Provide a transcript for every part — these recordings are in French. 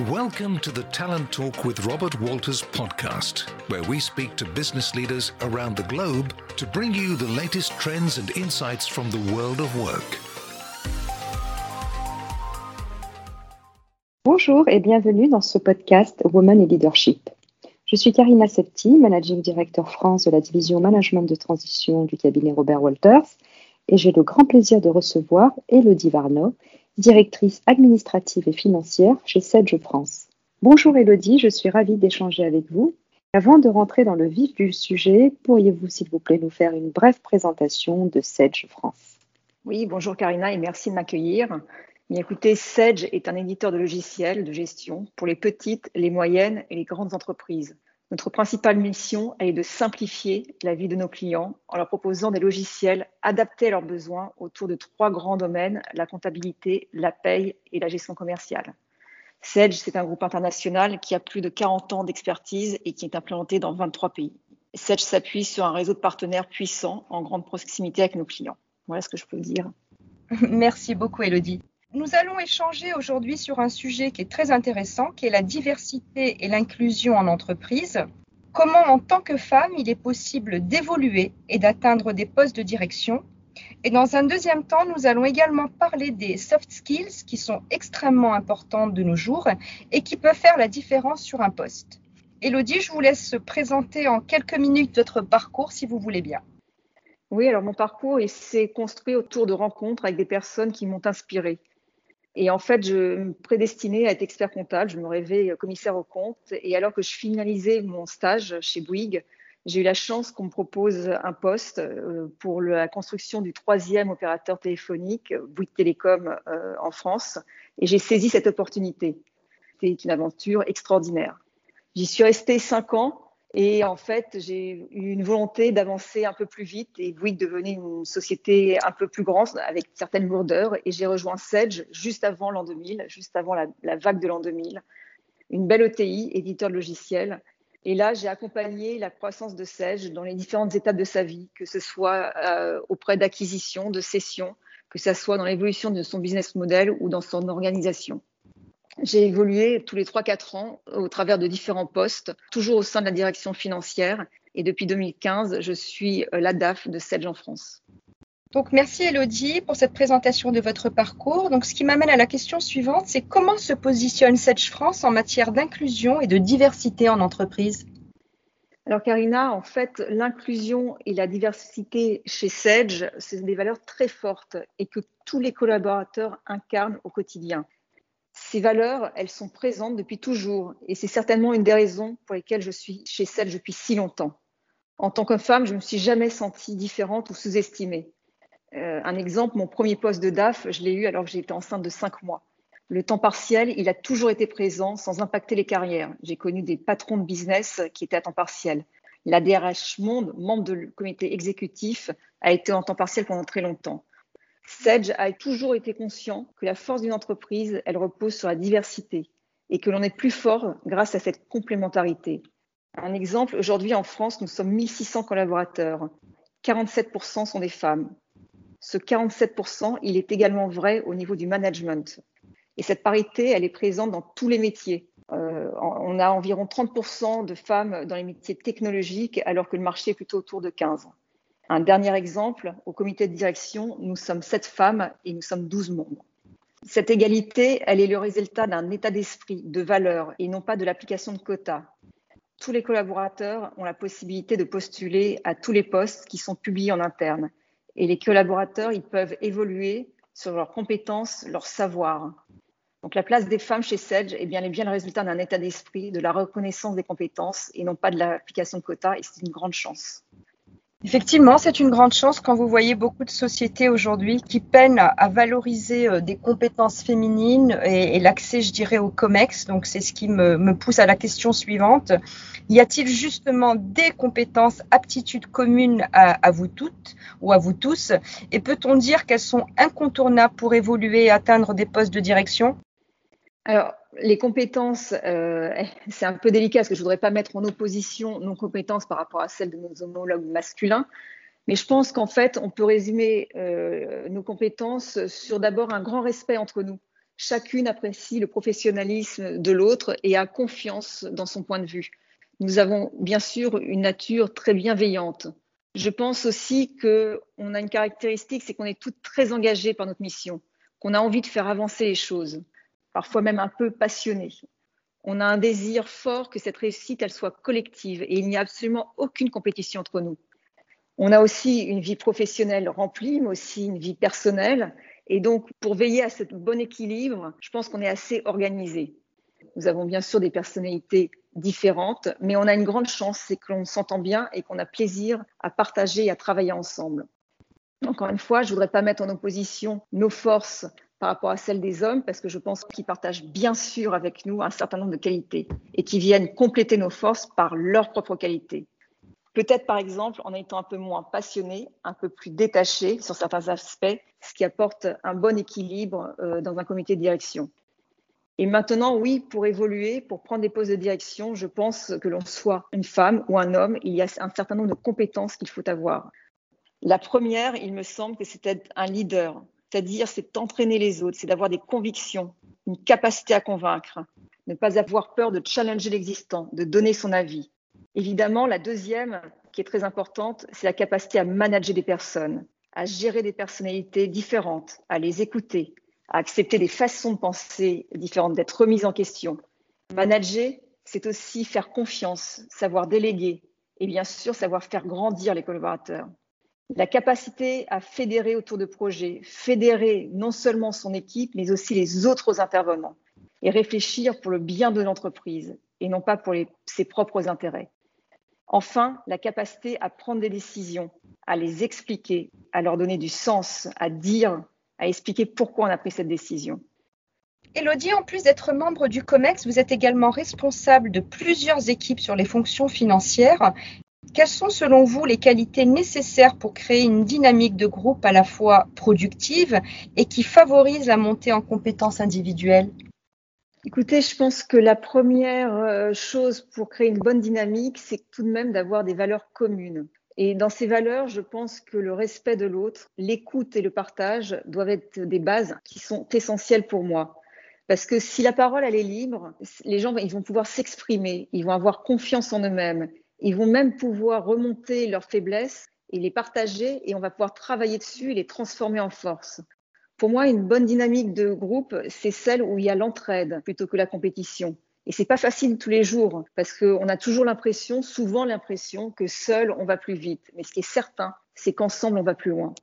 Welcome to the Talent Talk with Robert Walters podcast, where we speak to business leaders around the globe to bring you the latest trends and insights from the world of work. Bonjour et bienvenue dans ce podcast Women in Leadership. Je suis Karina Septi, Managing Director France de la division Management de Transition du cabinet Robert Walters, et j'ai le grand plaisir de recevoir Elodie Varno, directrice administrative et financière chez Sedge France. Bonjour Elodie, je suis ravie d'échanger avec vous. Avant de rentrer dans le vif du sujet, pourriez-vous s'il vous plaît nous faire une brève présentation de Sedge France? Oui, bonjour Karina et merci de m'accueillir. écoutez, Sedge est un éditeur de logiciels de gestion pour les petites, les moyennes et les grandes entreprises. Notre principale mission est de simplifier la vie de nos clients en leur proposant des logiciels adaptés à leurs besoins autour de trois grands domaines, la comptabilité, la paye et la gestion commerciale. Sedge, c'est un groupe international qui a plus de 40 ans d'expertise et qui est implémenté dans 23 pays. Sedge s'appuie sur un réseau de partenaires puissants en grande proximité avec nos clients. Voilà ce que je peux dire. Merci beaucoup, Elodie. Nous allons échanger aujourd'hui sur un sujet qui est très intéressant, qui est la diversité et l'inclusion en entreprise. Comment, en tant que femme, il est possible d'évoluer et d'atteindre des postes de direction? Et dans un deuxième temps, nous allons également parler des soft skills qui sont extrêmement importantes de nos jours et qui peuvent faire la différence sur un poste. Elodie, je vous laisse présenter en quelques minutes votre parcours si vous voulez bien. Oui, alors mon parcours s'est construit autour de rencontres avec des personnes qui m'ont inspirée. Et en fait, je me prédestinais à être expert comptable. Je me rêvais commissaire au compte. Et alors que je finalisais mon stage chez Bouygues, j'ai eu la chance qu'on me propose un poste euh, pour la construction du troisième opérateur téléphonique, Bouygues Télécom euh, en France. Et j'ai saisi cette opportunité. C'était une aventure extraordinaire. J'y suis restée cinq ans et en fait, j'ai eu une volonté d'avancer un peu plus vite et Bouygues devenait une société un peu plus grande avec certaines lourdeurs. Et j'ai rejoint Sedge juste avant l'an 2000, juste avant la, vague de l'an 2000. Une belle ETI, éditeur de logiciels. Et là, j'ai accompagné la croissance de Sedge dans les différentes étapes de sa vie, que ce soit euh, auprès d'acquisition, de cession, que ce soit dans l'évolution de son business model ou dans son organisation. J'ai évolué tous les 3-4 ans au travers de différents postes, toujours au sein de la direction financière. Et depuis 2015, je suis la DAF de Sedge en France. Donc, merci Elodie pour cette présentation de votre parcours. Donc, ce qui m'amène à la question suivante, c'est comment se positionne Sedge France en matière d'inclusion et de diversité en entreprise? Alors Karina, en fait, l'inclusion et la diversité chez Sedge, c'est des valeurs très fortes et que tous les collaborateurs incarnent au quotidien. Ces valeurs, elles sont présentes depuis toujours et c'est certainement une des raisons pour lesquelles je suis chez Celle depuis si longtemps. En tant que femme, je ne me suis jamais sentie différente ou sous-estimée. Euh, un exemple, mon premier poste de DAF, je l'ai eu alors que j'étais enceinte de cinq mois. Le temps partiel, il a toujours été présent sans impacter les carrières. J'ai connu des patrons de business qui étaient à temps partiel. La DRH Monde, membre du comité exécutif, a été en temps partiel pendant très longtemps. Sedge a toujours été conscient que la force d'une entreprise, elle repose sur la diversité et que l'on est plus fort grâce à cette complémentarité. Un exemple, aujourd'hui en France, nous sommes 1600 collaborateurs. 47% sont des femmes. Ce 47%, il est également vrai au niveau du management. Et cette parité, elle est présente dans tous les métiers. Euh, on a environ 30% de femmes dans les métiers technologiques, alors que le marché est plutôt autour de 15%. Un dernier exemple, au comité de direction, nous sommes sept femmes et nous sommes douze membres. Cette égalité, elle est le résultat d'un état d'esprit, de valeur et non pas de l'application de quotas. Tous les collaborateurs ont la possibilité de postuler à tous les postes qui sont publiés en interne. Et les collaborateurs, ils peuvent évoluer sur leurs compétences, leur savoir. Donc la place des femmes chez Sedge eh bien, est bien le résultat d'un état d'esprit, de la reconnaissance des compétences et non pas de l'application de quotas, et c'est une grande chance. Effectivement, c'est une grande chance quand vous voyez beaucoup de sociétés aujourd'hui qui peinent à valoriser euh, des compétences féminines et, l'accès, je dirais, au COMEX. Donc, c'est ce qui me, pousse à la question suivante. Y a-t-il justement des compétences, aptitudes communes à, vous toutes ou à vous tous? Et peut-on dire qu'elles sont incontournables pour évoluer et atteindre des postes de direction? Les compétences, euh, c'est un peu délicat parce que je ne voudrais pas mettre en opposition nos compétences par rapport à celles de nos homologues masculins. Mais je pense qu'en fait, on peut résumer euh, nos compétences sur d'abord un grand respect entre nous. Chacune apprécie le professionnalisme de l'autre et a confiance dans son point de vue. Nous avons bien sûr une nature très bienveillante. Je pense aussi qu'on a une caractéristique, c'est qu'on est toutes très engagées par notre mission, qu'on a envie de faire avancer les choses, parfois même un peu passionnées. On a un désir fort que cette réussite, elle soit collective et il n'y a absolument aucune compétition entre nous. On a aussi une vie professionnelle remplie, mais aussi une vie personnelle. Et donc, pour veiller à ce bon équilibre, je pense qu'on est assez organisé. Nous avons bien sûr des personnalités différentes, mais on a une grande chance, c'est que l'on s'entend bien et qu'on a plaisir à partager et à travailler ensemble. Encore une fois, je ne voudrais pas mettre en opposition nos forces par rapport à celles des hommes, parce que je pense qu'ils partagent bien sûr avec nous un certain nombre de qualités et qui viennent compléter nos forces par leurs propres qualités. Peut-être par exemple en étant un peu moins passionné, un peu plus détaché sur certains aspects, ce qui apporte un bon équilibre euh, dans un comité de direction. Et maintenant, oui, pour évoluer, pour prendre des postes de direction, je pense que l'on soit une femme ou un homme, il y a un certain nombre de compétences qu'il faut avoir. La première, il me semble que être un leader, c'est-à-dire c'est d'entraîner les autres, c'est d'avoir des convictions, une capacité à convaincre, ne pas avoir peur de challenger l'existant, de donner son avis. Évidemment, la deuxième, qui est très importante, c'est la capacité à manager des personnes, à gérer des personnalités différentes, à les écouter, à accepter des façons de penser différentes, d'être remises en question. Manager, c'est aussi faire confiance, savoir déléguer et bien sûr savoir faire grandir les collaborateurs. La capacité à fédérer autour de projets, fédérer non seulement son équipe, mais aussi les autres intervenants et réfléchir pour le bien de l'entreprise et non pas pour ses propres intérêts. Enfin, la capacité à prendre des décisions, à les expliquer, à leur donner du sens, à dire, à expliquer pourquoi on a pris cette décision. Elodie, en plus d'être membre du COMEX, vous êtes également responsable de plusieurs équipes sur les fonctions financières. Quelles sont selon vous les qualités nécessaires pour créer une dynamique de groupe à la fois productive et qui favorise la montée en compétences individuelles? Écoutez, je pense que la première euh, chose pour créer une bonne dynamique, c'est tout de même d'avoir des valeurs communes. Et dans ces valeurs, je pense que le respect de l'autre, l'écoute et le partage doivent être des bases qui sont essentielles pour moi. Parce que si la parole, elle est libre, les gens ils vont pouvoir s'exprimer, ils vont avoir confiance en eux-mêmes, ils vont même pouvoir remonter leurs faiblesses et les partager et on va pouvoir travailler dessus et les transformer en force. Pour moi, une bonne dynamique de groupe, c'est celle où il y a l'entraide plutôt que la compétition. Et c'est pas facile tous les jours parce qu'on a toujours l'impression, souvent l'impression que seul on va plus vite. Mais ce qui est certain, c'est qu'ensemble on va plus loin.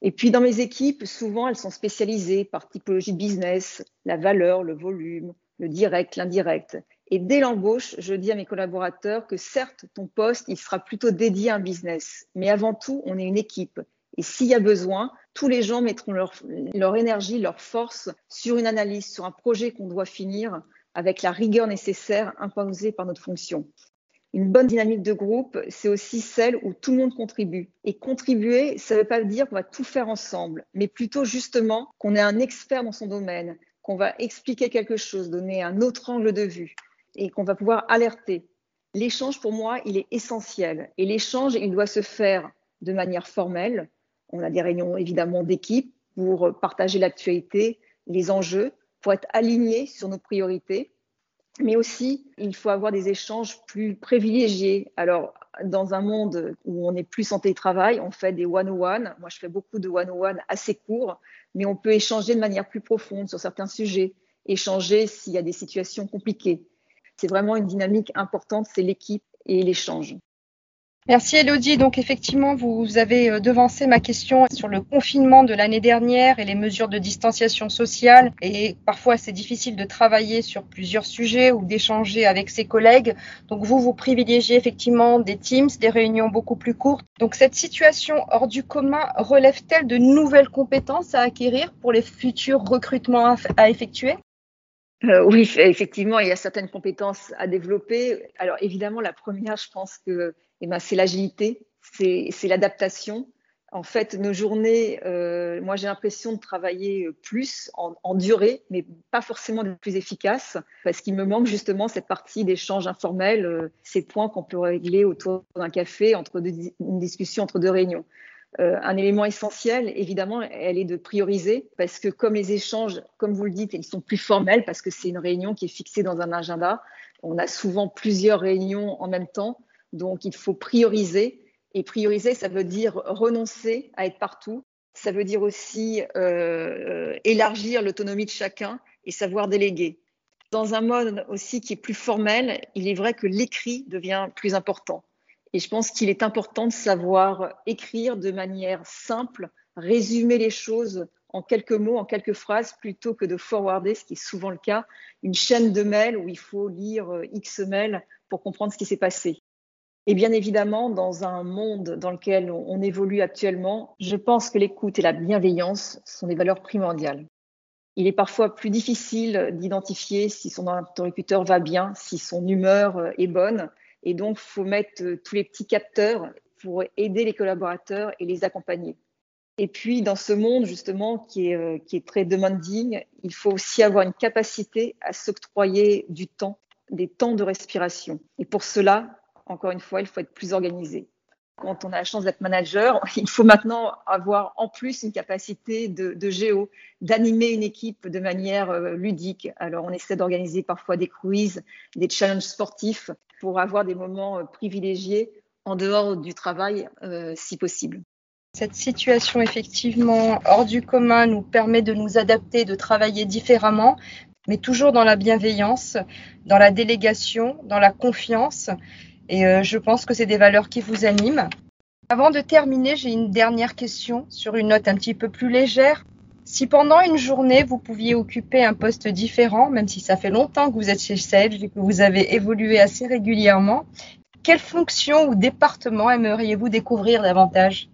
Et puis dans mes équipes, souvent elles sont spécialisées par typologie de business, la valeur, le volume, le direct, l'indirect. Et dès l'embauche, je dis à mes collaborateurs que certes, ton poste, il sera plutôt dédié à un business, mais avant tout, on est une équipe. Et s'il y a besoin, tous les gens mettront leur, énergie, leur force sur une analyse, sur un projet qu'on doit finir avec la rigueur nécessaire imposée par notre fonction. Une bonne dynamique de groupe, c'est aussi celle où tout le monde contribue. Et contribuer, ça ne veut pas dire qu'on va tout faire ensemble, mais plutôt justement qu'on est un expert dans son domaine, qu'on va expliquer quelque chose, donner un autre angle de vue et qu'on va pouvoir alerter. L'échange, pour moi, il est essentiel. Et l'échange, il doit se faire de manière formelle, on a des réunions évidemment d'équipe pour partager l'actualité, les enjeux, pour être alignés sur nos priorités. Mais aussi, il faut avoir des échanges plus privilégiés. Alors, dans un monde où on est plus en télétravail, on fait des one-on-one. Moi, je fais beaucoup de one-on-one assez courts, mais on peut échanger de manière plus profonde sur certains sujets, échanger s'il y a des situations compliquées. C'est vraiment une dynamique importante, c'est l'équipe et l'échange. Merci Elodie. Donc effectivement, vous avez euh, devancé ma question sur le confinement de l'année dernière et les mesures de distanciation sociale. Et parfois, c'est difficile de travailler sur plusieurs sujets ou d'échanger avec ses collègues. Donc vous, vous privilégiez effectivement des Teams, des réunions beaucoup plus courtes. Donc cette situation hors du commun relève-t-elle de nouvelles compétences à acquérir pour les futurs recrutements à effectuer? Euh, oui, effectivement, il y a certaines compétences à développer. Alors évidemment, la première, je pense que eh ben, c'est l'agilité, c'est l'adaptation. En fait, nos journées, euh, moi j'ai l'impression de travailler plus en, durée, mais pas forcément de plus efficace, parce qu'il me manque justement cette partie d'échange informel, euh, ces points qu'on peut régler autour d'un café, entre une discussion entre deux réunions. Euh, un élément essentiel, évidemment, elle est de prioriser parce que comme les échanges, comme vous le dites, ils sont plus formels parce que c'est une réunion qui est fixée dans un agenda. On a souvent plusieurs réunions en même temps, donc il faut prioriser. Et prioriser, ça veut dire renoncer à être partout. Ça veut dire aussi euh, élargir l'autonomie de chacun et savoir déléguer. Dans un mode aussi qui est plus formel, il est vrai que l'écrit devient plus important. Et je pense qu'il est important de savoir écrire de manière simple, résumer les choses en quelques mots, en quelques phrases, plutôt que de forwarder, ce qui est souvent le cas, une chaîne de mails où il faut lire euh, X mails pour comprendre ce qui s'est passé. Et bien évidemment, dans un monde dans lequel on évolue actuellement, je pense que l'écoute et la bienveillance sont des valeurs primordiales. Il est parfois plus difficile d'identifier si son interlocuteur va bien, si son humeur euh, est bonne. Et donc, il faut mettre euh, tous les petits capteurs pour aider les collaborateurs et les accompagner. Et puis, dans ce monde, justement, euh, qui est très demanding, il faut aussi avoir une capacité à s'octroyer du temps, des temps de respiration. Et pour cela, encore une fois, il faut être plus organisé quand on a la chance d'être manager, il faut maintenant avoir en plus une capacité de, géo, d'animer une équipe de manière euh, ludique. Alors on essaie d'organiser parfois des quiz, des challenges sportifs pour avoir des moments euh, privilégiés en dehors du travail euh, si possible. Cette situation effectivement hors du commun nous permet de nous adapter, de travailler différemment, mais toujours dans la bienveillance, dans la délégation, dans la confiance et euh, je pense que c'est des valeurs qui vous animent. Avant de terminer, j'ai une dernière question sur une note un petit peu plus légère. Si pendant une journée, vous pouviez occuper un poste différent, même si ça fait longtemps que vous êtes chez Sage et que vous avez évolué assez régulièrement, quelle fonction ou département aimeriez-vous découvrir davantage?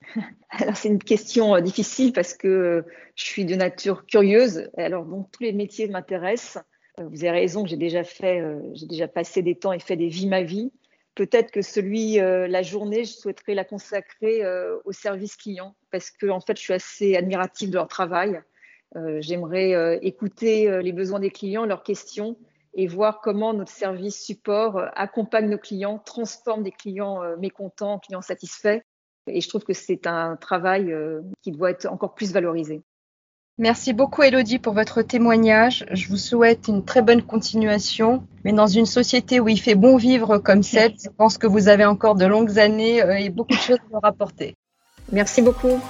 Alors c'est une question euh, difficile parce que je suis de nature curieuse. Alors donc tous les métiers m'intéressent. Euh, vous avez raison j'ai déjà fait, euh, j'ai déjà passé des temps et fait des vies ma vie. Peut-être que celui, euh, la journée, je souhaiterais la consacrer au service client parce que en fait, je suis assez admirative de leur travail. J'aimerais écouter les besoins des clients, leurs questions et voir comment notre service support accompagne nos clients, transforme des clients mécontents en clients satisfaits. Et je trouve que c'est un travail qui doit être encore plus valorisé. Merci beaucoup Elodie pour votre témoignage. Je vous souhaite une très bonne continuation. Mais dans une société où il fait bon vivre comme cette, je pense que vous avez encore de longues années euh, et beaucoup de choses à rapporter. Merci beaucoup.